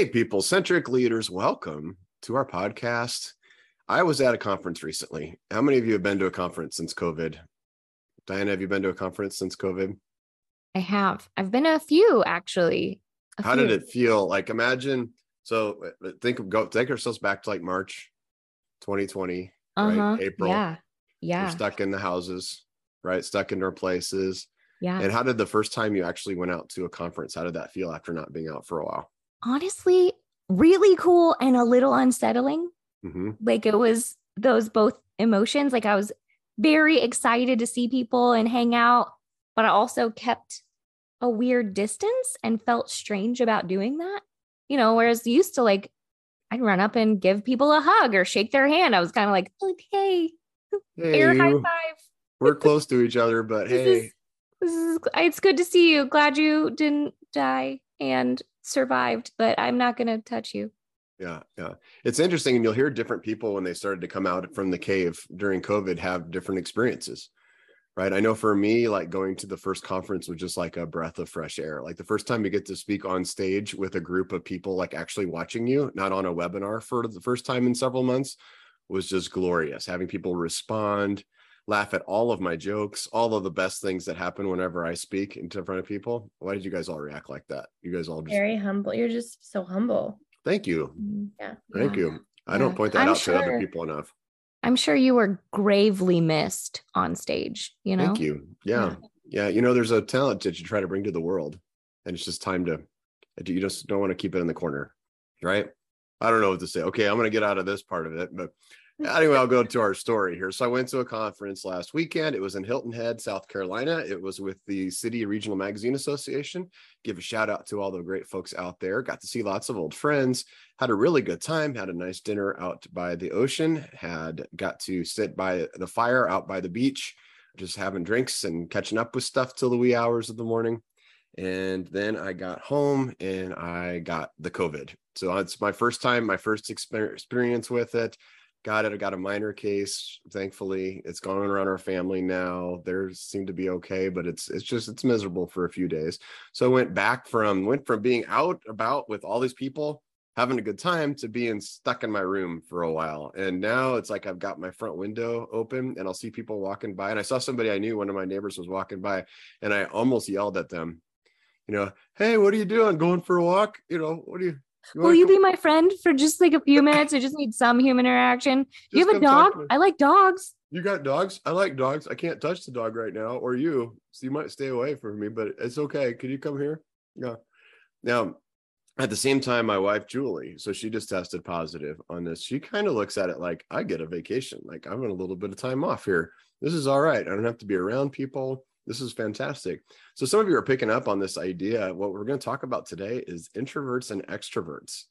Hey, people centric leaders, welcome to our podcast. I was at a conference recently. How many of you have been to a conference since COVID? Diana, have you been to a conference since COVID? I have. I've been a few actually. A How few. did it feel? Like imagine so uh, think of go take ourselves back to like March 2020, Uh-huh. right? April. Yeah. We're Yeah. stuck in the houses, right? Stuck in our places. Yeah. And how did the first time you actually went out to a conference, how did that feel after not being out for a while? Honestly, really cool and a little unsettling. hmm like it was those both emotions. Like i was very excited to see people and hang out but i also kept a weird distance and felt strange about doing that. You know whereas used to like i'd run up and give people a hug or shake their hand. I was kind of like okay Hey, air high five. We're close to each other, but This hey, is- this is it's good to see you. Glad you didn't die. And survived but i'm not going to touch you Yeah, yeah. It's interesting, and you'll hear different people when they started to come out from the cave during COVID have different experiences, right? I know for me, like going to the first conference was just like a breath of fresh air. Like the first time you get to speak on stage with a group of people, like actually watching you, not on a webinar for the first time in several months, was just glorious. Having people respond, laugh at all of my jokes, all of the best things that happen whenever I speak in front of people. Why did you guys all react like that? You guys all just very humble. You're just so humble. thank you. Mm-hmm, yeah. Thank Yeah. you. I don't point that I'm out to other people enough. i'm sure you were gravely missed on stage you know Thank you. Yeah. yeah. You know, there's a talent that you try to bring to the world, and it's just time to, uh, you just don't want to keep it in the corner. Right. I don't know what to say. Okay. I'm going to get out of this part of it. But anyway, I'll go to our story here. So I went to a conference last weekend. It was in Hilton Head, South Carolina. It was with the City Regional Magazine Association. Give a shout out to all the great folks out there. Got to see lots of old friends. Had a really good time. Had a nice dinner out by the ocean. Had got to sit by the fire out by the beach just having drinks and catching up with stuff till the wee hours of the morning. And then I got home and I got the COVID. So it's my first time, my first experience with it. Got it. I got a minor case. Thankfully, it's gone around our family now. They seem to be okay, but it's it's just it's miserable for a few days. So I went back from went from being out about with all these people having a good time to being stuck in my room for a while. And now it's like I've got my front window open and I'll see people walking by. And I saw somebody I knew, one of my neighbors was walking by, and I almost yelled at them, you know, hey, what are you doing? Going for a walk? You know, what you, you Will you be my friend for just like a few minutes? I just need some human interaction. you have a dog? I like dogs. You got dogs? I like dogs. I can't touch the dog right now, or you. So you might stay away from me, but it's okay. Could you come here? Yeah. Now, at the same time, my wife Julie, so she just tested positive on this. She kind of looks at it like I get a vacation. Like I'm in a little bit of time off here. This is all right. I don't have to be around people. This is fantastic. So some of you are picking up on this idea. What we're going to talk about today is introverts and extroverts.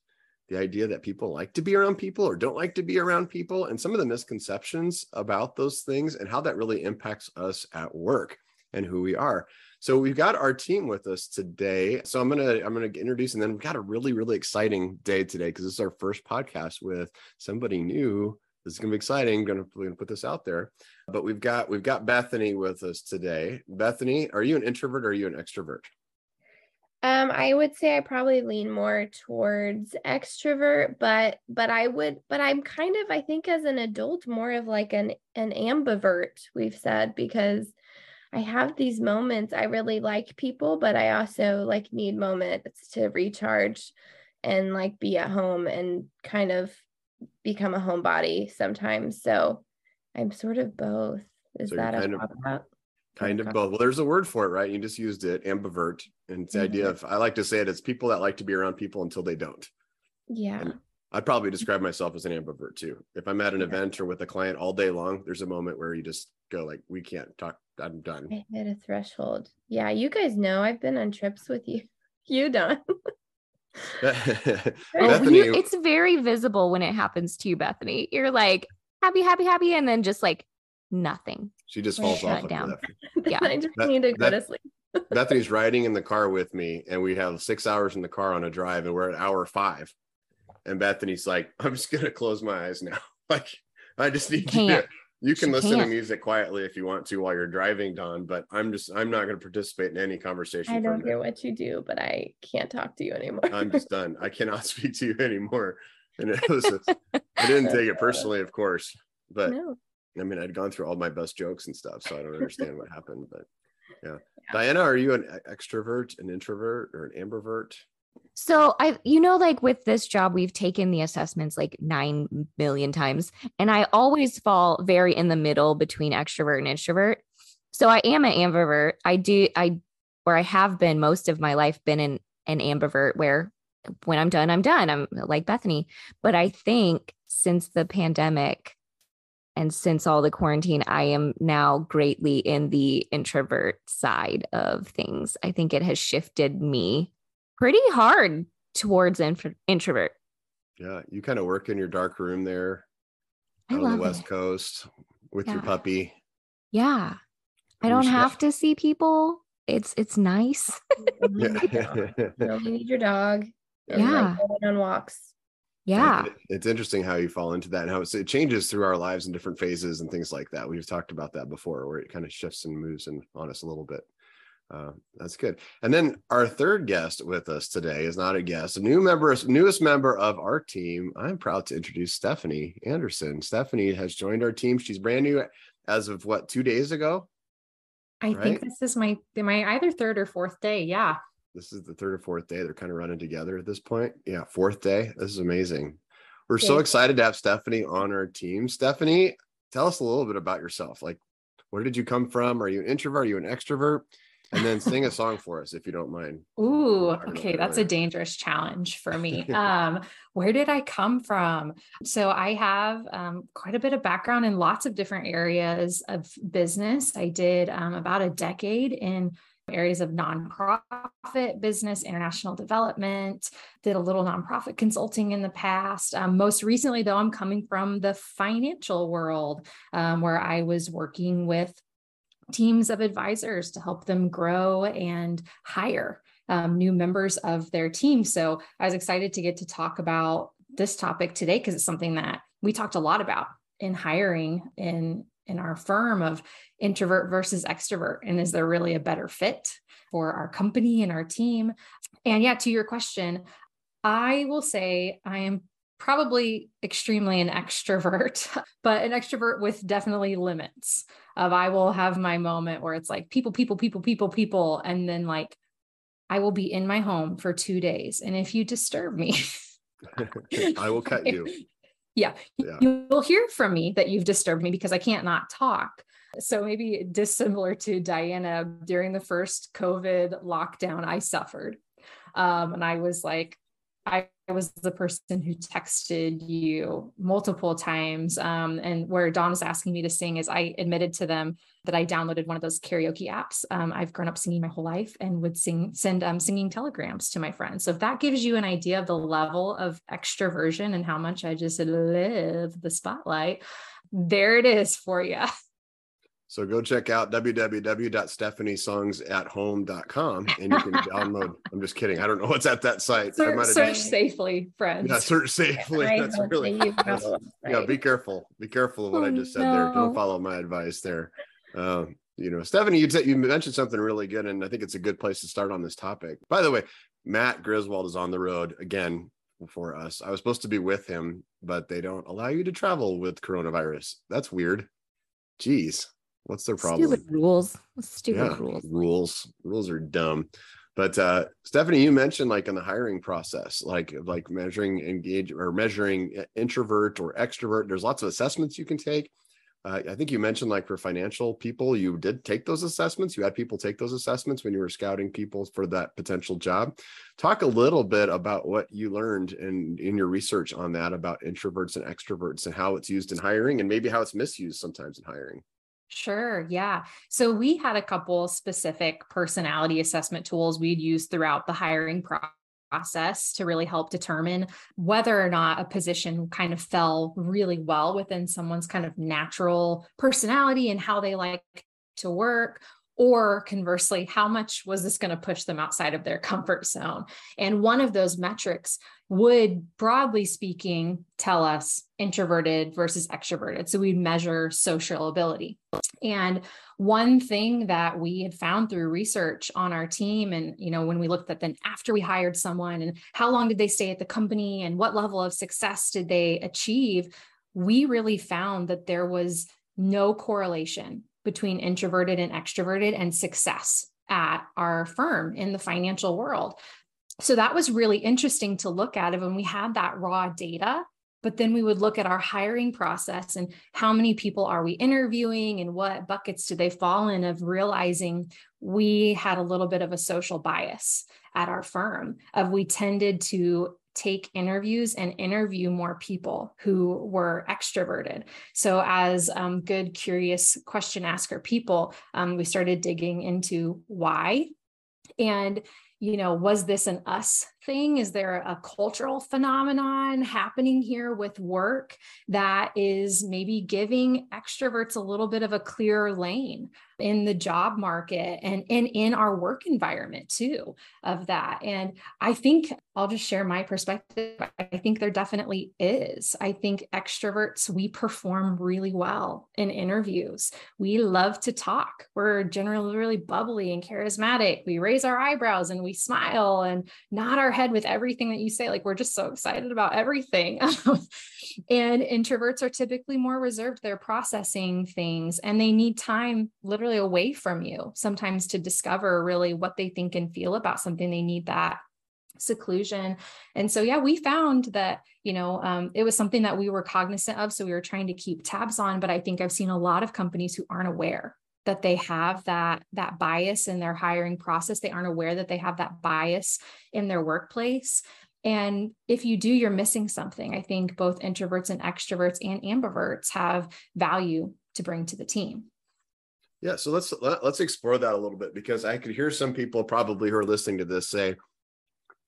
The idea that people like to be around people or don't like to be around people, and some of the misconceptions about those things and how that really impacts us at work and who we are. So we've got our team with us today. So I'm gonna I'm gonna introduce, and then we've got a really really exciting day today because this is our first podcast with somebody new. This is gonna be exciting. Gonna, we're gonna put this out there. But we've got we've got Bethany with us today. Bethany, are you an introvert or are you an extrovert? Um, I would say I probably lean more towards extrovert, but but I would but I'm kind of I think as an adult more of like an an ambivert, we've said, because I have these moments I really like people, but I also like need moments to recharge and like be at home and kind of become a homebody sometimes. So I'm sort of both. Is So that a kind of- out? Kind of both. Well, there's a word for it, right? You just used it, ambivert. And it's the idea mm-hmm. of I like to say it, it's people that like to be around people until they don't. Yeah. And I'd probably describe myself as an ambivert too. If I'm at an Yeah. event or with a client all day long, there's a moment where you just go like, we can't talk I'm done. I hit a threshold. Yeah, you guys know I've been on trips with you. You don't. Bethany, you, it's very visible when it happens to you, Bethany. You're like happy, happy, happy, and then just like nothing. she just falls off. down. Yeah. I just That- need to go that- to sleep. Bethany's riding in the car with me, and we have six hours in the car on a drive, and we're at hour five. And Bethany's like, "I'm just gonna close my eyes now. Like, I just need Can't. to. You can She listen to can't. music quietly if you want to while you're driving, Don. But I'm just, I'm not gonna participate in any conversation. I don't care what you do, but I can't talk to you anymore. I'm just done. I cannot speak to you anymore. And it was, I didn't take it personally, of course, but no. I mean, I'd gone through all my best jokes and stuff, so I don't understand what happened. But yeah. Diana, are you an extrovert, an introvert, or an ambivert? So I, you know, like with this job, we've taken the assessments like nine million times, and I always fall very in the middle between extrovert and introvert. So I am an ambivert. I do, I, or I have been most of my life been in an ambivert where when I'm done, I'm done. I'm like Bethany. But I think since the pandemic and since all the quarantine, I am now greatly in the introvert side of things. I think it has shifted me pretty hard towards intro- introvert. Yeah, you kind of work in your dark room there I out on love the West it. Coast with your puppy. Yeah. I don't have to see people. It's it's nice. You only need your dog. You need your dog. And Yeah. on walks. Yeah. It- It's interesting how you fall into that and how it changes through our lives in different phases and things like that. We've talked about that before, where it kind of shifts and moves and on us a little bit. Uh, that's good. And then our third guest with us today is not a guest, a new member, newest member of our team. I'm proud to introduce Stephanie Anderson. Stephanie has joined our team. She's brand new as of what two days ago. I Right? think this is my my either third or fourth day. Yeah. This is the third or fourth day. They're kind of running together at this point. Yeah, fourth day. This is amazing. We're so excited to have Stephanie on our team. Stephanie, tell us a little bit about yourself. Like, where did you come from? Are you an introvert? Are you an extrovert? And then sing a song for us if you don't mind. Ooh, okay, that's a dangerous challenge for me. um, where did I come from? So I have um, quite a bit of background in lots of different areas of business. I did um, about a decade in areas of nonprofit business, international development, did a little nonprofit consulting in the past. Um, most recently, though, I'm coming from the financial world um, where I was working with teams of advisors to help them grow and hire um, new members of their team. So I was excited to get to talk about this topic today because it's something that we talked a lot about in hiring in in our firm of introvert versus extrovert and is there really a better fit for our company and our team and yeah to your question i will say i am probably extremely an extrovert but an extrovert with definitely limits of i will have my moment where it's like people people people people people and then like i will be in my home for 2 days and if you disturb me I will cut you. yeah, Yeah. you'll hear from me that you've disturbed me because I can't not talk. So maybe dissimilar to Diana during the first COVID lockdown, I suffered. Um, and I was like, I was the person who texted you multiple times. Um, and where Don was asking me to sing is I admitted to them that I downloaded one of those karaoke apps. Um, I've grown up singing my whole life and would sing, send um, singing telegrams to my friends. So if that gives you an idea of the level of extroversion and how much I just live the spotlight, there it is for you. So go check out www.stephaniesongsathome.com and you can download. I'm just kidding. I don't know what's at that site. I Search, might have search safely, friends. yeah, search safely. I That's really that's- know, yeah be careful be careful of what i Oh, just said there don't follow my advice there um you know stephanie you, said you mentioned something really good and i think it's a good place to start on this topic by the way matt griswold is on the road again for us i was supposed to be with him but they don't allow you to travel with coronavirus that's weird jeez what's their problem? Stupid rules. Stupid yeah, rules. rules. Rules are dumb. But uh stephanie you mentioned like in the hiring process like like measuring engage or measuring uh, introvert or extrovert there's lots of assessments you can take. Uh, i think you mentioned like for financial people you did take those assessments. You had people take those assessments when you were scouting people for that potential job. Talk a little bit about what you learned in in your research on that about introverts and extroverts and how it's used in hiring and maybe how it's misused sometimes in hiring Sure. Yeah. So we had a couple specific personality assessment tools we'd use throughout the hiring process to really help determine whether or not a position kind of fell really well within someone's kind of natural personality and how they like to work or conversely how much was this going to push them outside of their comfort zone? And one of those metrics would broadly speaking tell us introverted versus extroverted. So we measure social ability. And one thing that we had found through research on our team and you know when we looked at then after we hired someone and how long did they stay at the company and what level of success did they achieve we really found that there was no correlation between introverted and extroverted and success at our firm in the financial world. So that was really interesting to look at it when we had that raw data. But then we would look at our hiring process and how many people are we interviewing and what buckets do they fall in of realizing we had a little bit of a social bias at our firm of we tended to take interviews and interview more people who were extroverted. So, as um, good, curious question asker people, um, we started digging into why. And you know, was this an us thing? Is there a cultural phenomenon happening here with work that is maybe giving extroverts a little bit of a clearer lane in the job market and, and in our work environment too of that? And I think I'll just share my perspective. I think there definitely is. I think extroverts, we perform really well in interviews. We love to talk. We're generally really bubbly and charismatic. We raise our eyebrows and we smile and nod our head with everything that you say. Like we're just so excited about everything. and introverts are typically more reserved. They're processing things and they need time literally away from you sometimes to discover really what they think and feel about something. They need that seclusion. And so, yeah, we found that, you know, um, it was something that we were cognizant of. So we were trying to keep tabs on. But I think I've seen a lot of companies who aren't aware that they have that that bias in their hiring process. They aren't aware that they have that bias in their workplace. And if you do you're missing something. I think both introverts and extroverts and ambiverts have value to bring to the team. Yeah so let's let, us let us explore that a little bit because i could hear some people probably who are listening to this say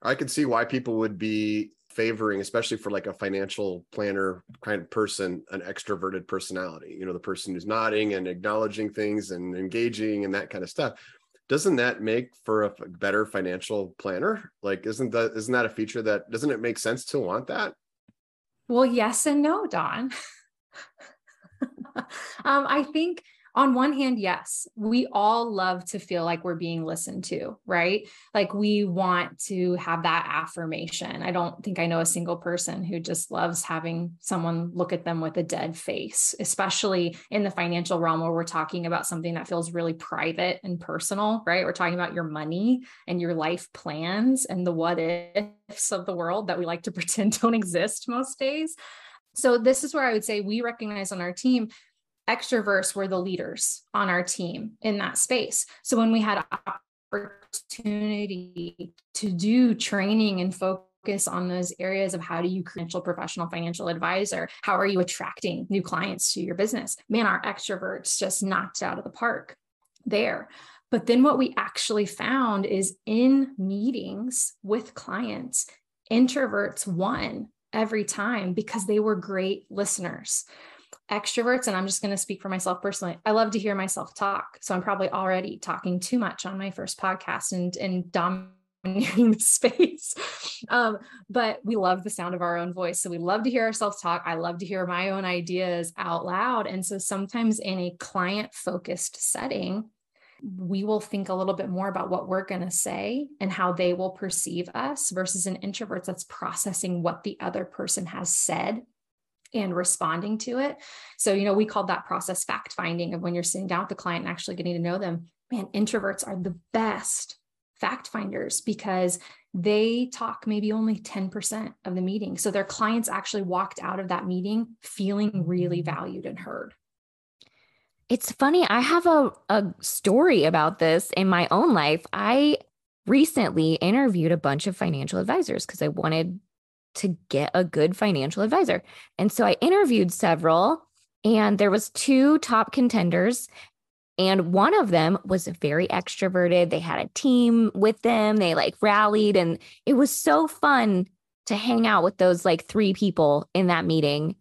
i could see why people would be favoring, especially for like a financial planner kind of person, an extroverted personality, you know, the person who's nodding and acknowledging things and engaging and that kind of stuff. Doesn't that make for a better financial planner? Like, isn't that isn't that a feature that doesn't it make sense to want that? Well, yes and no, Don. um, I think on one hand, yes, we all love to feel like we're being listened to, right? Like we want to have that affirmation. I don't think I know a single person who just loves having someone look at them with a dead face, especially in the financial realm where we're talking about something that feels really private and personal, right? We're talking about your money and your life plans and the what ifs of the world that we like to pretend don't exist most days. So, this is where I would say we recognize on our team extroverts were the leaders on our team in that space. So when we had opportunity to do training and focus on those areas of how do you credential professional financial advisor how are you attracting new clients to your business? Man our extroverts just knocked out of the park there. But then what we actually found is in meetings with clients introverts won every time because they were great listeners extroverts, and I'm just going to speak for myself personally, I love to hear myself talk. So I'm probably already talking too much on my first podcast and, and dominating the space. Um, but we love the sound of our own voice. So we love to hear ourselves talk. I love to hear my own ideas out loud. And so sometimes in a client focused setting, we will think a little bit more about what we're going to say and how they will perceive us versus an introvert that's processing what the other person has said and responding to it. So, you know, we called that process fact finding of when you're sitting down with the client and actually getting to know them. Man, introverts are the best fact finders because they talk maybe only 10% of the meeting. So their clients actually walked out of that meeting feeling really mm-hmm. valued and heard. It's funny. I have a, a story about this in my own life. I recently interviewed a bunch of financial advisors because I wanted to get a good financial advisor. And so I interviewed several and there was two top contenders and one of them was very extroverted. They had a team with them. They like rallied and it was so fun to hang out with those like three people in that meeting.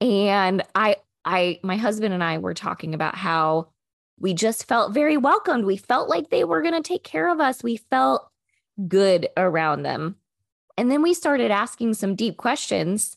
And i i my husband and i were talking about how we just felt very welcomed. We felt like they were going to take care of us. We felt good around them and then we started asking some deep questions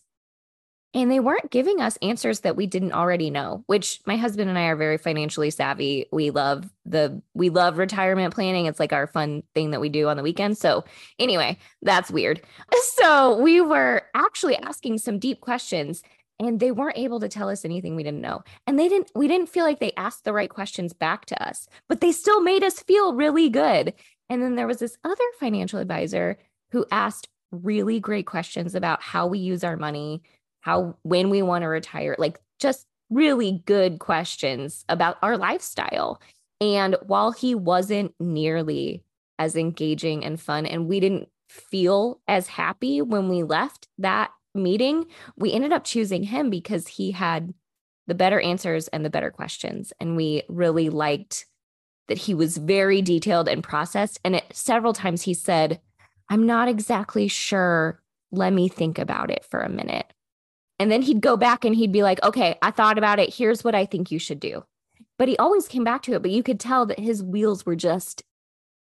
and they weren't giving us answers that we didn't already know which my husband and i are very financially savvy. We love the we love retirement planning. It's like our fun thing that we do on the weekend so anyway that's weird. So we were actually asking some deep questions and they weren't able to tell us anything we didn't know. And they didn't we didn't feel like they asked the right questions back to us but they still made us feel really good. And then there was this other financial advisor who asked really great questions about how we use our money how when we want to retire, like just really good questions about our lifestyle. And while he wasn't nearly as engaging and fun, and we didn't feel as happy when we left that meeting, we ended up choosing him because he had the better answers and the better questions. And we really liked that he was very detailed and processed. And it, several times he said, I'm not exactly sure. Let me think about it for a minute. And then he'd go back and he'd be like, okay, I thought about it. Here's what I think you should do. But he always came back to it. But you could tell that his wheels were just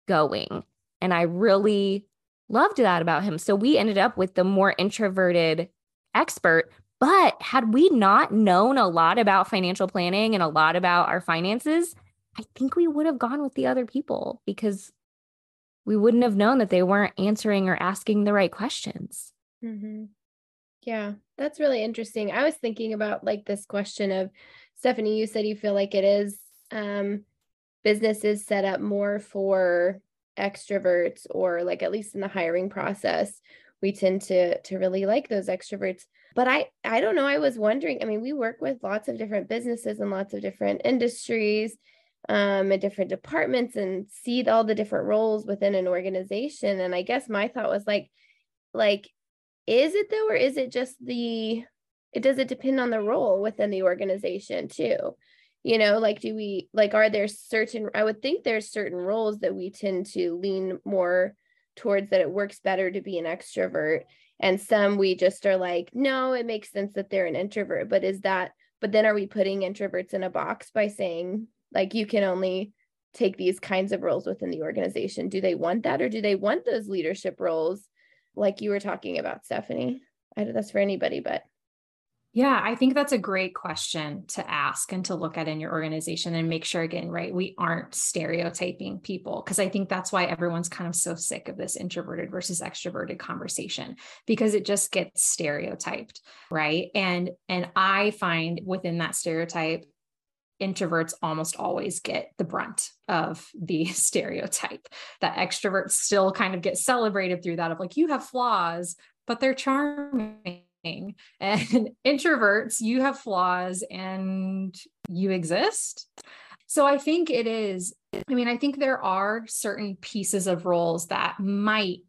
going. And I really loved that about him. So we ended up with the more introverted expert. But had we not known a lot about financial planning and a lot about our finances, I think we would have gone with the other people because we wouldn't have known that they weren't answering or asking the right questions. Mm-hmm. Yeah, that's really interesting. I was thinking about like this question of Stephanie, you said you feel like it is um businesses set up more for extroverts or like at least in the hiring process we tend to to really like those extroverts but i i don't know i was wondering i mean we work with lots of different businesses and lots of different industries um and different departments and see all the different roles within an organization. And i guess my thought was like like is it though or is it just the it does it depend on the role within the organization too? You know like do we like are there certain i would think there's certain roles that we tend to lean more towards that it works better to be an extrovert. And some we just are like no it makes sense that they're an introvert but is that but then are we putting introverts in a box by saying like you can only take these kinds of roles within the organization do they want that or do they want those leadership roles like you were talking about, Stephanie? I that's for anybody, but yeah, I think that's a great question to ask and to look at in your organization and make sure again, right? We aren't stereotyping people because I think that's why everyone's kind of so sick of this introverted versus extroverted conversation because it just gets stereotyped, right? And and I find within that stereotype introverts almost always get the brunt of the stereotype that extroverts still kind of get celebrated through that of like you have flaws but they're charming. And introverts you have flaws and you exist. So i think it is i mean i think there are certain pieces of roles that might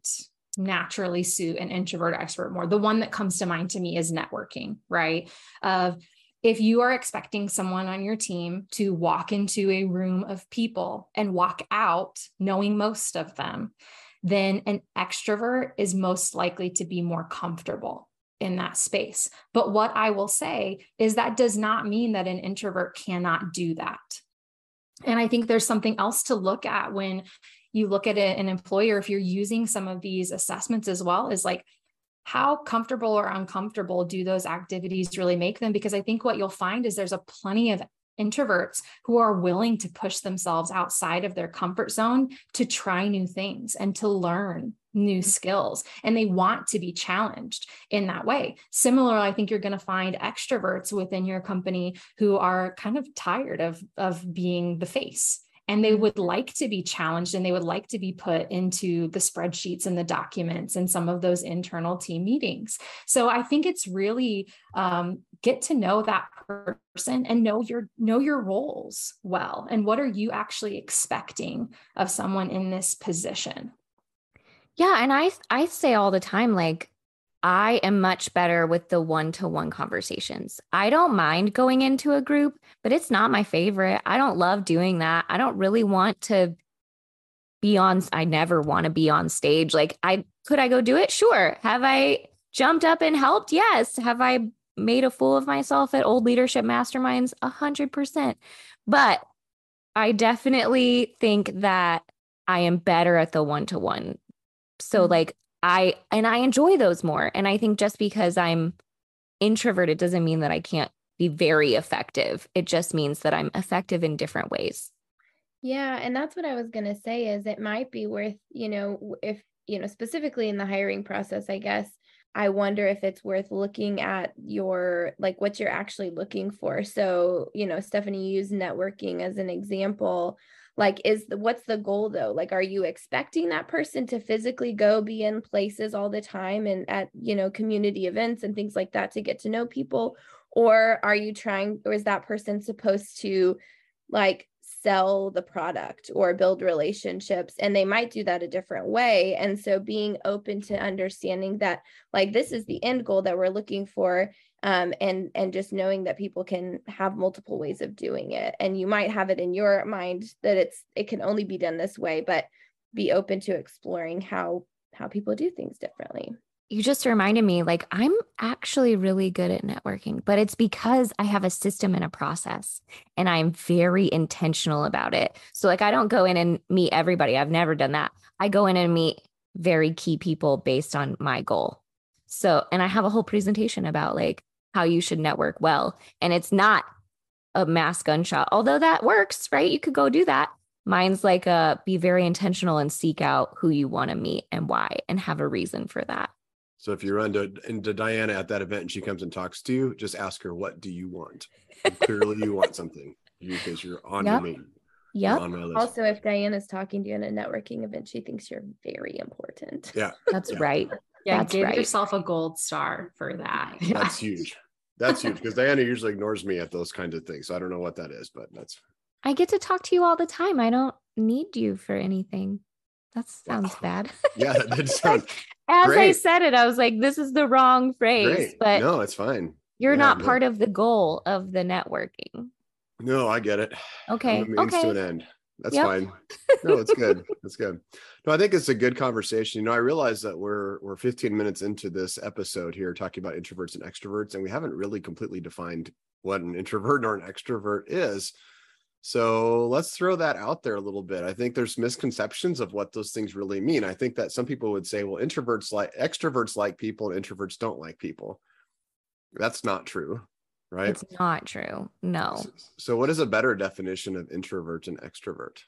naturally suit an introvert expert more. The one that comes to mind to me is networking right? Of if you are expecting someone on your team to walk into a room of people and walk out knowing most of them, then an extrovert is most likely to be more comfortable in that space. But what I will say is that does not mean that an introvert cannot do that. And I think there's something else to look at when you look at an employer, if you're using some of these assessments as well, is like, how comfortable or uncomfortable do those activities really make them? Because I think what you'll find is there's a plenty of introverts who are willing to push themselves outside of their comfort zone to try new things and to learn new mm-hmm. skills and they want to be challenged in that way similar i think you're going to find extroverts within your company who are kind of tired of of being the face and they would like to be challenged and they would like to be put into the spreadsheets and the documents and some of those internal team meetings. So i think it's really um, get to know that person and know your know your roles well. And what are you actually expecting of someone in this position? Yeah and i i say all the time like I am much better with the one to one conversations. I don't mind going into a group, but it's not my favorite. I don't love doing that. I don't really want to be on, I never want to be on stage. Like, I could I go do it? Sure. Have I jumped up and helped? Yes. Have I made a fool of myself at old leadership masterminds? A hundred percent. But I definitely think that I am better at the one to one. So, mm-hmm. like, I and I enjoy those more. And I think just because I'm introverted doesn't mean that I can't be very effective. It just means that I'm effective in different ways. Yeah, and that's what I was going to say is it might be worth, you know, if, you know, specifically in the hiring process, I guess I wonder if it's worth looking at your like what you're actually looking for. So, you know, Stephanie used networking as an example like is the what's the goal though? Like are you expecting that person to physically go be in places all the time and at you know community events and things like that to get to know people? Or are you trying or is that person supposed to like sell the product or build relationships? And they might do that a different way. And so being open to understanding that like this is the end goal that we're looking for um, and and just knowing that people can have multiple ways of doing it and you might have it in your mind that it's it can only be done this way but be open to exploring how how people do things differently you just reminded me like I'm actually really good at networking, but it's because I have a system and a process and I'm very intentional about it. So, like, I don't go in and meet everybody. I've never done that. I go in and meet very key people based on my goal. So, and I have a whole presentation about like how you should network well. And it's not a mass gunshot, although that works, right? You could go do that. Mine's like a be very intentional and seek out who you want to meet and why and have a reason for that. So if you run to, into Diana at that event and she comes and talks to you, just ask her, what do you want? And clearly you want something because you're on yep. me. Yeah. Also, if Diana's talking to you in a networking event, she thinks you're very important. Yeah. That's yeah. right. Yeah. That's give right. yourself a gold star for that. That's huge. That's huge because Diana usually ignores me at those kinds of things. So I don't know what that is, but that's. I get to talk to you all the time. I don't need you for anything. That sounds bad. Yeah, that sounds. As great. I said it, I was like, "This is the wrong phrase." Great. But no, it's fine. You're Yeah, not no. part of the goal of the networking. No, I get it. Okay. Means to Okay. an end. That's Yep. fine. No, it's good. It's good. No, I think it's a good conversation. You know, I realize that we're we're 15 minutes into this episode here talking about introverts and extroverts, and we haven't really completely defined what an introvert or an extrovert is. So let's throw that out there a little bit. I think there's misconceptions of what those things really mean. I think that some people would say, well, introverts like extroverts like people and introverts don't like people. That's not true, right? It's not true. No. So what is a better definition of introvert and extrovert?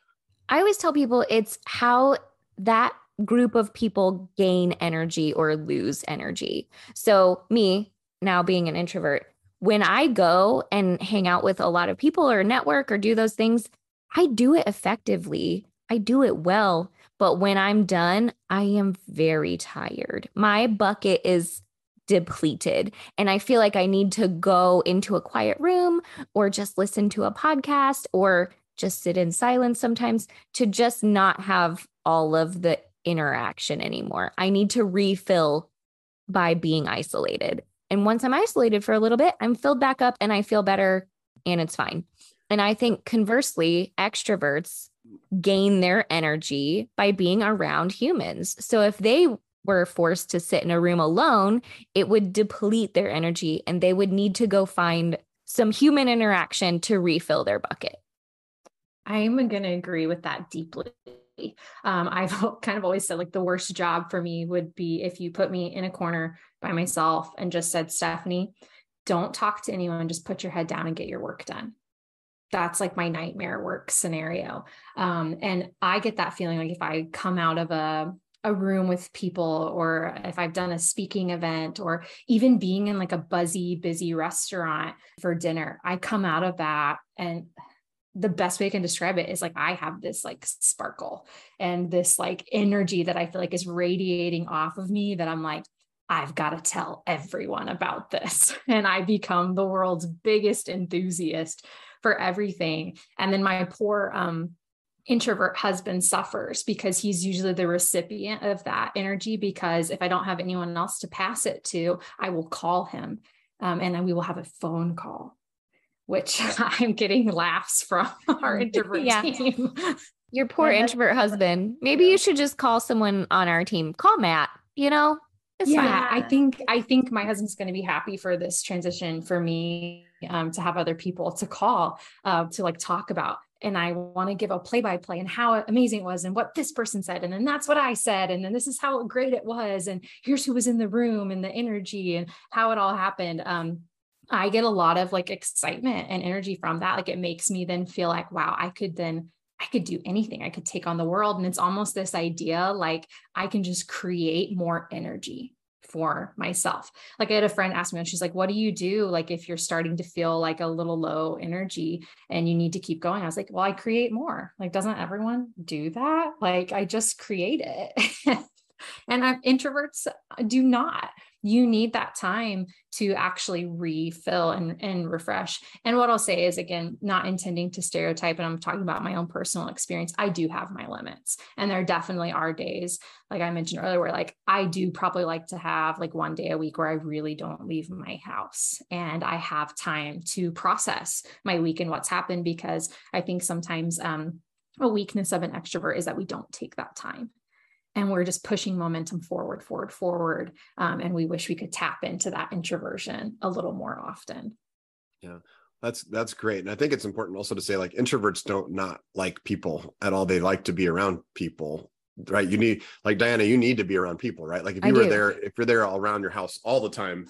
I always tell people it's how that group of people gain energy or lose energy. So, me now being an introvert, when I go and hang out with a lot of people or network or do those things, I do it effectively. I do it well. But when I'm done, I am very tired. My bucket is depleted. And I feel like I need to go into a quiet room or just listen to a podcast or just sit in silence sometimes to just not have all of the interaction anymore. I need to refill by being isolated. And once I'm isolated for a little bit, I'm filled back up and I feel better and it's fine. And I think conversely, extroverts gain their energy by being around humans. So if they were forced to sit in a room alone, it would deplete their energy and they would need to go find some human interaction to refill their bucket. I'm going to agree with that deeply. Um, I've kind of always said like the worst job for me would be if you put me in a corner by myself and just said, Stephanie, don't talk to anyone, just put your head down and get your work done. That's like my nightmare work scenario. Um, and I get that feeling like if I come out of a a room with people or if I've done a speaking event or even being in like a buzzy, busy restaurant for dinner, I come out of that and the best way I can describe it is like I have this like sparkle and this like energy that I feel like is radiating off of me that I'm like, I've got to tell everyone about this. And I become the world's biggest enthusiast for everything. And then my poor um introvert husband suffers because he's usually the recipient of that energy because if i don't have anyone else to pass it to i will call him um, and then we will have a phone call which i'm getting laughs from our introvert yeah. team. Your poor yeah, introvert husband. Maybe you should just call someone on our team. Call matt you know? It's yeah fine. i think i think my husband's going to be happy for this transition for me um, to have other people to call uh, to like talk about and I want to give a play by play and how amazing it was and what this person said. And then that's what I said. And then this is how great it was. And here's who was in the room and the energy and how it all happened. Um, I get a lot of like excitement and energy from that. Like it makes me then feel like, wow, I could then I could do anything. I could take on the world. And it's almost this idea like I can just create more energy for myself. Like I had a friend ask me, and she's like, What do you do? Like, if you're starting to feel like a little low energy and you need to keep going, I was like, Well, I create more. Like, doesn't everyone do that? Like, I just create it. and I'm, introverts do not you need that time to actually refill and, and refresh. And what I'll say is, again, not intending to stereotype, and I'm talking about my own personal experience. I do have my limits. And there definitely are days, like I mentioned earlier, where like I do probably like to have like one day a week where I really don't leave my house and I have time to process my week and what's happened because I think sometimes um, a weakness of an extrovert is that we don't take that time and we're just pushing momentum forward, forward, forward. Um, and we wish we could tap into that introversion a little more often. Yeah, that's that's great. And I think it's important also to say like introverts don't not like people at all. They like to be around people. Right. You need like Diana, you need to be around people, right? Like if you I were do. there, if you're there all around your house all the time,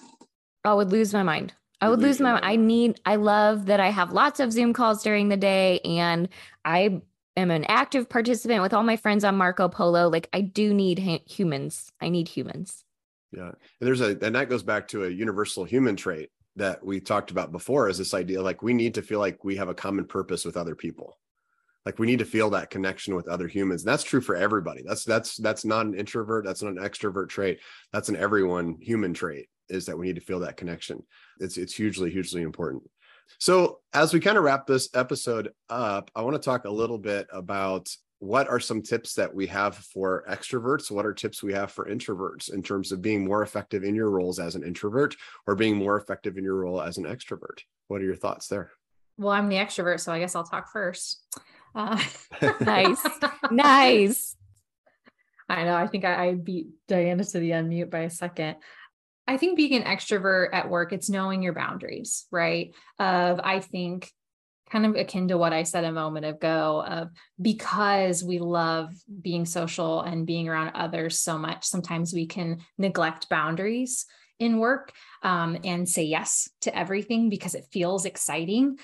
I would lose my mind. I would lose my mind. I need, I love that I have lots of Zoom calls during the day and I am an active participant with all my friends on Marco Polo. Like I do need ha- humans. I need humans. Yeah. And there's a, and that goes back to a universal human trait that we talked about before is this idea like we need to feel like we have a common purpose with other people. Like we need to feel that connection with other humans. And that's true for everybody. That's that's that's not an introvert, that's not an extrovert trait. That's an everyone human trait is that we need to feel that connection. It's it's hugely hugely important. So, as we kind of wrap this episode up, I want to talk a little bit about what are some tips that we have for extroverts? What are tips we have for introverts in terms of being more effective in your roles as an introvert or being more effective in your role as an extrovert? What are your thoughts there? Well, I'm the extrovert, so I guess I'll talk first. Uh, nice. nice. I know. I think I, I beat Diana to the unmute by a second. I think being an extrovert at work, it's knowing your boundaries, right? Of I think kind of akin to what I said a moment ago of because we love being social and being around others so much, sometimes we can neglect boundaries in work um, and say yes to everything because it feels exciting.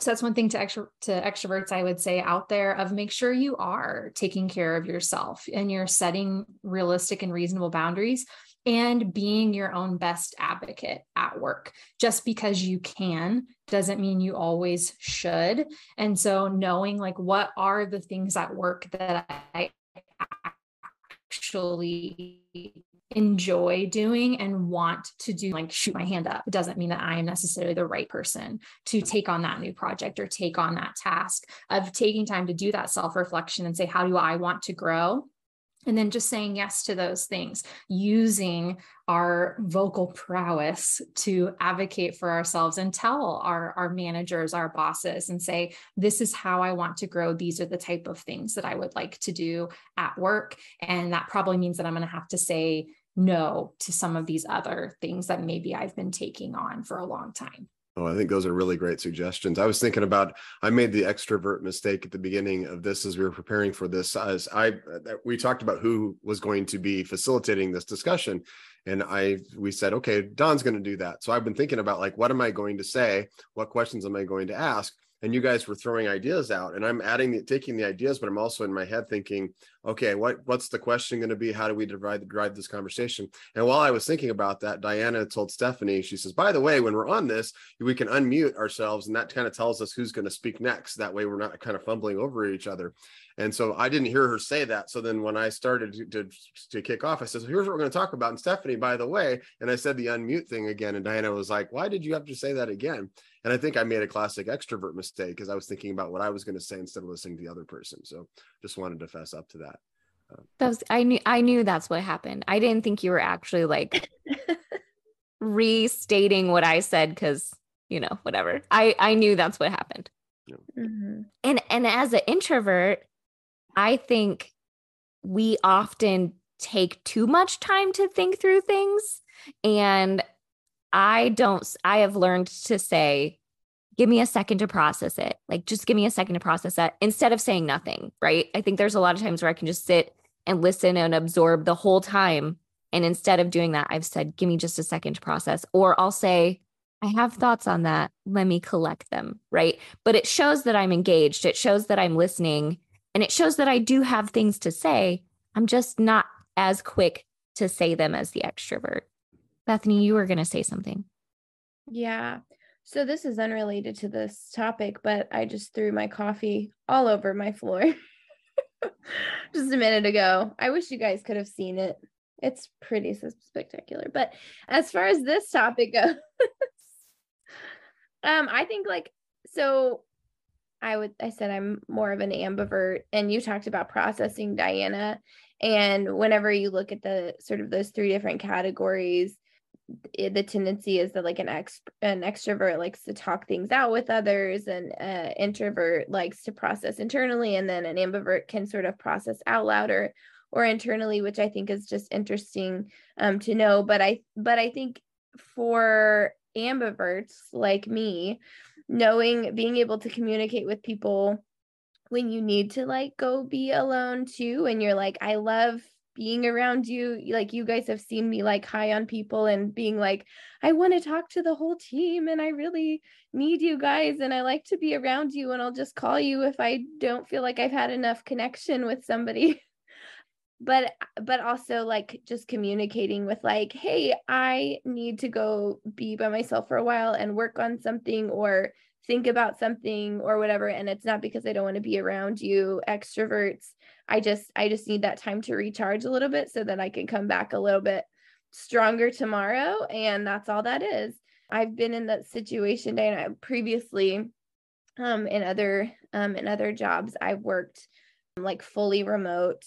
So that's one thing to extro- to extroverts I would say out there of make sure you are taking care of yourself and you're setting realistic and reasonable boundaries and being your own best advocate at work. Just because you can doesn't mean you always should. And so knowing like what are the things at work that I actually enjoy doing and want to do like shoot my hand up it doesn't mean that i am necessarily the right person to take on that new project or take on that task of taking time to do that self reflection and say how do i want to grow and then just saying yes to those things using our vocal prowess to advocate for ourselves and tell our, our managers our bosses and say this is how i want to grow. These are the type of things that i would like to do at work. And that probably means that i'm going to have to say no to some of these other things that maybe i've been taking on for a long time Oh, I think those are really great suggestions. I was thinking about I made the extrovert mistake at the beginning of this as we were preparing for this. As I we talked about who was going to be facilitating this discussion, and I we said, okay, Don's going to do that. So I've been thinking about like, what am I going to say? What questions am I going to ask? And you guys were throwing ideas out and i'm adding the, taking the ideas but i'm also in my head thinking okay what what's the question going to be how do we divide drive this conversation and while i was thinking about that diana told stephanie she says by the way when we're on this we can unmute ourselves and that kind of tells us who's going to speak next that way we're not kind of fumbling over each other And so I didn't hear her say that. So then when I started to, to, to kick off, I said, so here's what we're going to talk about. And Stephanie, by the way, and I said the unmute thing again. And Diana was like, why did you have to say that again? And I think I made a classic extrovert mistake because I was thinking about what I was going to say instead of listening to the other person. So just wanted to fess up to that. That was I knew I knew that's what happened. I didn't think you were actually like restating what I said because you know whatever. I I knew that's what happened. Mm-hmm. And and as an introvert, I think we often take too much time to think through things and I don't I have learned to say give me a second to process it. Like just give me a second to process that instead of saying nothing, right? I think there's a lot of times where I can just sit and listen and absorb the whole time and instead of doing that, I've said give me just a second to process or I'll say I have thoughts on that. Let me collect them, right? But it shows that I'm engaged. It shows that I'm listening and it shows that I do have things to say. I'm just not as quick to say them as the extrovert. Bethany, you were going to say something. Yeah. So this is unrelated to this topic, but I just threw my coffee all over my floor just a minute ago. I wish you guys could have seen it. It's pretty spectacular. But as far as this topic goes, um, I think like so I would I said I'm more of an ambivert and you talked about processing Diana and whenever you look at the sort of those three different categories the tendency is that like an ex an extrovert likes to talk things out with others and uh, introvert likes to process internally and then an ambivert can sort of process out loud or or internally which i think is just interesting um, to know. But i but i think for ambiverts like me knowing being able to communicate with people when you need to like go be alone too and you're like i love being around you like you guys have seen me like high on people and being like i want to talk to the whole team and i really need you guys and i like to be around you and i'll just call you if i don't feel like i've had enough connection with somebody. But but also like just communicating with like hey i need to go be by myself for a while and work on something or think about something or whatever and it's not because i don't want to be around you extroverts i just i just need that time to recharge a little bit so that i can come back a little bit stronger tomorrow and that's all that is i've been in that situation Diana previously um in other um in other jobs i've worked like fully remote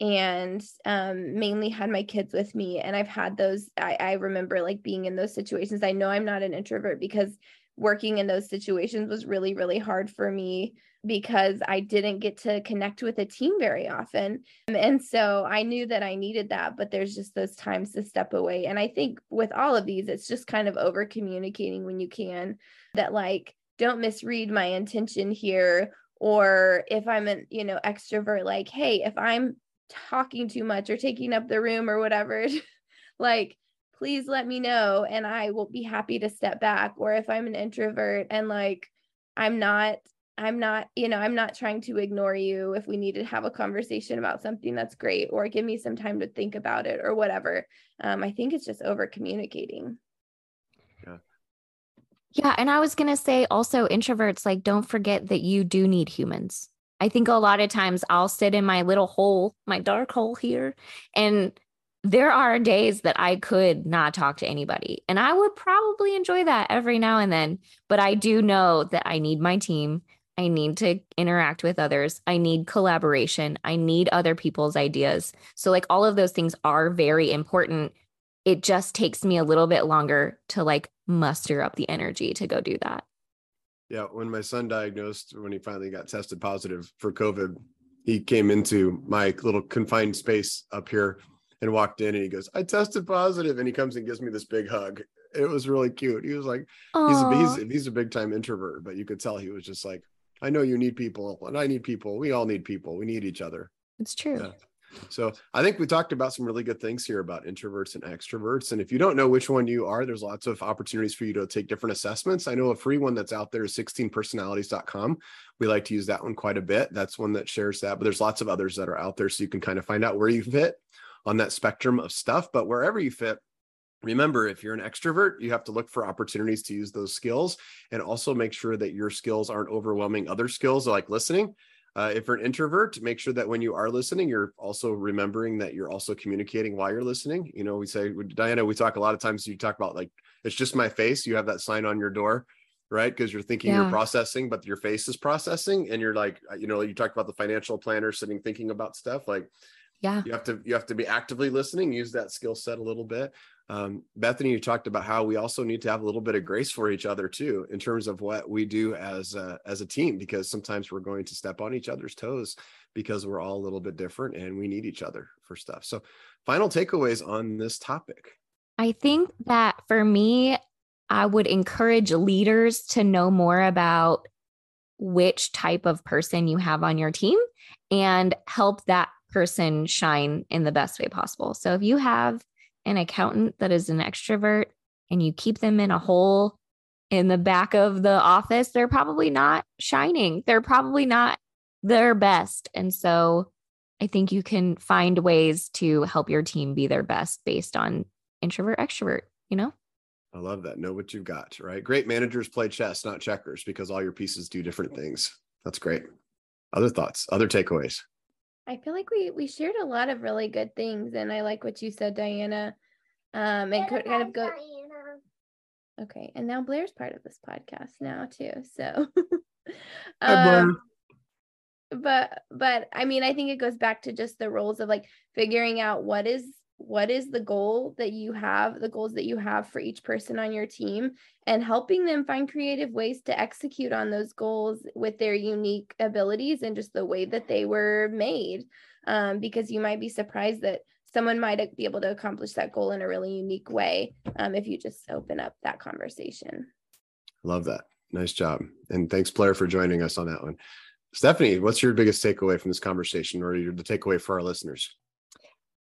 and um, mainly had my kids with me. And I've had those, I, I remember like being in those situations. I know I'm not an introvert because working in those situations was really, really hard for me because I didn't get to connect with a team very often. And so I knew that I needed that, but there's just those times to step away. And I think with all of these, it's just kind of over communicating when you can that, like, don't misread my intention here. Or if I'm an, you know, extrovert, like, hey, if I'm talking too much or taking up the room or whatever, like please let me know and I will be happy to step back. Or if I'm an introvert and like I'm not I'm not, you know, I'm not trying to ignore you. If we need to have a conversation about something, that's great. Or give me some time to think about it or whatever. Um, I think it's just over communicating. Yeah. Yeah. And I was going to say also, introverts, like, don't forget that you do need humans. I think a lot of times I'll sit in my little hole, my dark hole here, and there are days that I could not talk to anybody. And I would probably enjoy that every now and then. But I do know that I need my team. I need to interact with others. I need collaboration. I need other people's ideas. So, like, all of those things are very important. It just takes me a little bit longer to like muster up the energy to go do that. Yeah, when my son diagnosed, when he finally got tested positive for COVID, he came into my little confined space up here and walked in and he goes, I tested positive. And he comes and gives me this big hug. It was really cute. He was like, he's a, he's, he's a big time introvert, but you could tell he was just like, I know you need people and I need people. We all need people. We need each other. It's true. Yeah. So I think we talked about some really good things here about introverts and extroverts. And if you don't know which one you are, there's lots of opportunities for you to take different assessments. I know a free one that's out there is 16personalities.com. We like to use that one quite a bit. That's one that shares that, but there's lots of others that are out there. So you can kind of find out where you fit on that spectrum of stuff. But wherever you fit, remember if you're an extrovert you have to look for opportunities to use those skills and also make sure that your skills aren't overwhelming other skills like listening Uh, if you're an introvert, make sure that when you are listening, you're also remembering that you're also communicating while you're listening. You know, we say, Diana, we talk a lot of times, you talk about like, it's just my face. You have that sign on your door, right? Because you're thinking yeah. you're processing, but your face is processing. And you're like, you know, you talked about the financial planner sitting thinking about stuff. Like, yeah, you have to, you have to be actively listening, use that skill set a little bit. Um, Bethany, you talked about how we also need to have a little bit of grace for each other too, in terms of what we do as a, as a team, because sometimes we're going to step on each other's toes because we're all a little bit different and we need each other for stuff. So, final takeaways on this topic. I think that for me, I would encourage leaders to know more about which type of person you have on your team and help that person shine in the best way possible. So if you have an accountant that is an extrovert and you keep them in a hole in the back of the office, they're probably not shining. They're probably not their best. And so I think you can find ways to help your team be their best based on introvert, extrovert, you know? I love that. Know what you've got, right? Great managers play chess, not checkers, because all your pieces do different things. That's great. Other thoughts, other takeaways? I feel like we we shared a lot of really good things, and I like what you said, Diana. Um, and could kind of go. Diana. Okay, and now Blair's part of this podcast now too. So, um, but but I mean, I think it goes back to just the roles of like figuring out what is what is the goal that you have, the goals that you have for each person on your team, and helping them find creative ways to execute on those goals with their unique abilities and just the way that they were made. Um, because you might be surprised that someone might be able to accomplish that goal in a really unique way um, if you just open up that conversation. Love that. Nice job. And thanks, Blair, for joining us on that one. Stephanie, what's your biggest takeaway from this conversation or your, the takeaway for our listeners?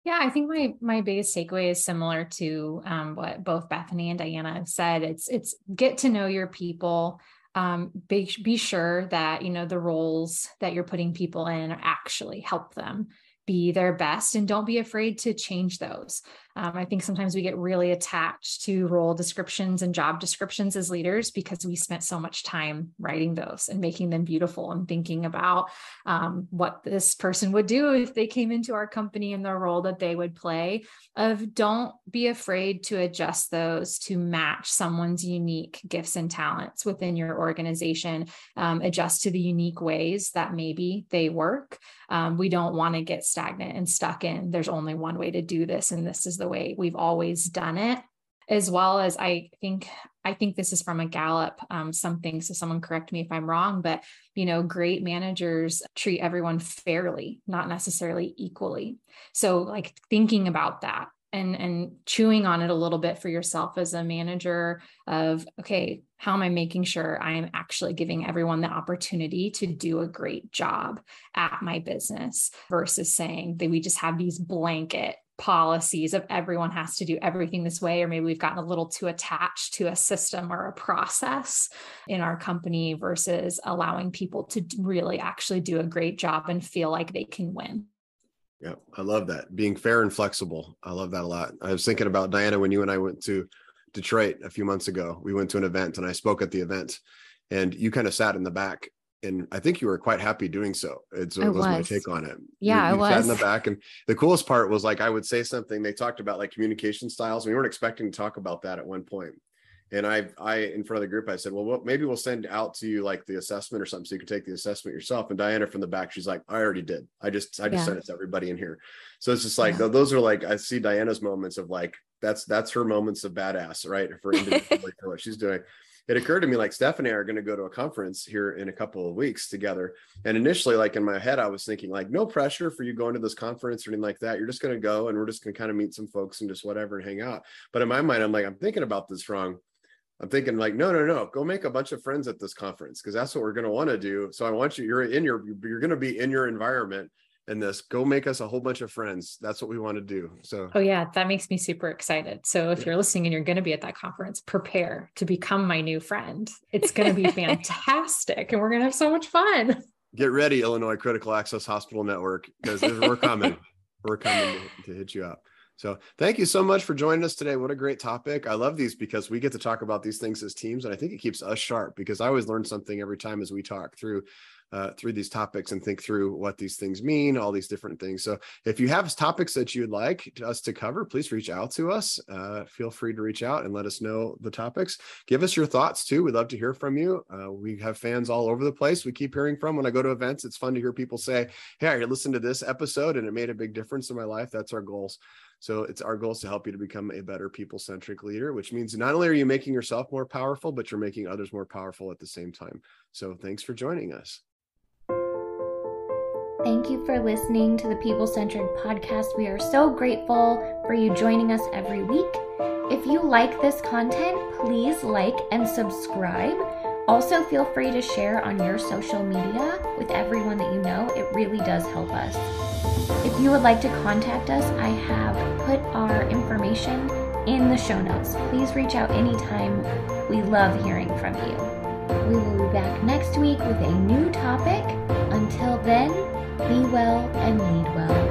Yeah, I think my my biggest takeaway is similar to um, what both Bethany and Diana have said. It's it's get to know your people. Um, be be sure that you know the roles that you're putting people in actually help them be their best and don't be afraid to change those. Um, I think sometimes we get really attached to role descriptions and job descriptions as leaders because we spent so much time writing those and making them beautiful and thinking about um, what this person would do if they came into our company and the role that they would play. Of don't be afraid to adjust those to match someone's unique gifts and talents within your organization. Um, adjust to the unique ways that maybe they work. Um, we don't want to get stagnant and stuck in. There's only one way to do this, and this is the way we've always done it as well as i think i think this is from a gallup um, something so someone correct me if i'm wrong but you know great managers treat everyone fairly not necessarily equally. So like thinking about that and and chewing on it a little bit for yourself as a manager of okay how am i making sure i am actually giving everyone the opportunity to do a great job at my business versus saying that we just have these blanket policies of everyone has to do everything this way, or maybe we've gotten a little too attached to a system or a process in our company versus allowing people to really actually do a great job and feel like they can win. Yeah, I love that. Being fair and flexible. I love that a lot. I was thinking about Diana when you and I went to Detroit a few months ago. We went to an event and I spoke at the event, and you kind of sat in the back and I think you were quite happy doing so. It's was, uh, was, my take on it. Yeah, you, you I was. Sat in the back, and the coolest part was like I would say something. They talked about like communication styles. We weren't expecting to talk about that at one point. And I, I in front of the group, I said, well, maybe we'll send out to you like the assessment or something, so you can take the assessment yourself. And Diana from the back, she's like, I already did. I just, I just yeah. sent it to everybody in here. So it's just like yeah. those are like I see Diana's moments of like that's that's her moments of badass, right? For individually for what she's doing it occurred to me like Stephanie are going to go to a conference here in a couple of weeks together. And initially, like in my head, I was thinking like, no pressure for you going to this conference or anything like that. You're just going to go and we're just going to kind of meet some folks and just whatever and hang out. But in my mind, I'm like, I'm thinking about this wrong. I'm thinking like, no, no, no, go make a bunch of friends at this conference because that's what we're going to want to do. So I want you, you're in your, you're going to be in your environment and this go make us a whole bunch of friends that's what we want to do so oh yeah that makes me super excited so if yeah. you're listening and you're going to be at that conference prepare to become my new friend it's going to be fantastic and we're going to have so much fun get ready illinois critical access hospital network because we're coming we're coming to, to hit you up so thank you so much for joining us today. What a great topic. I love these because we get to talk about these things as teams. And I think it keeps us sharp because I always learn something every time as we talk through uh, through these topics and think through what these things mean, all these different things. So if you have topics that you'd like us to cover, please reach out to us. Uh, feel free to reach out and let us know the topics. Give us your thoughts too. We'd love to hear from you. Uh, we have fans all over the place. We keep hearing from when I go to events. It's fun to hear people say, "Hey, I listened to this episode and it made a big difference in my life." That's our goals. So it's our goal to help you to become a better people centric leader, which means not only are you making yourself more powerful, but you're making others more powerful at the same time. So thanks for joining us. Thank you for listening to the People Centered podcast. We are so grateful for you joining us every week. If you like this content, please like and subscribe. Also, feel free to share on your social media with everyone that you know. It really does help us. If you would like to contact us, I have put our information in the show notes. Please reach out anytime. We love hearing from you. We will be back next week with a new topic. Until then, be well and lead well.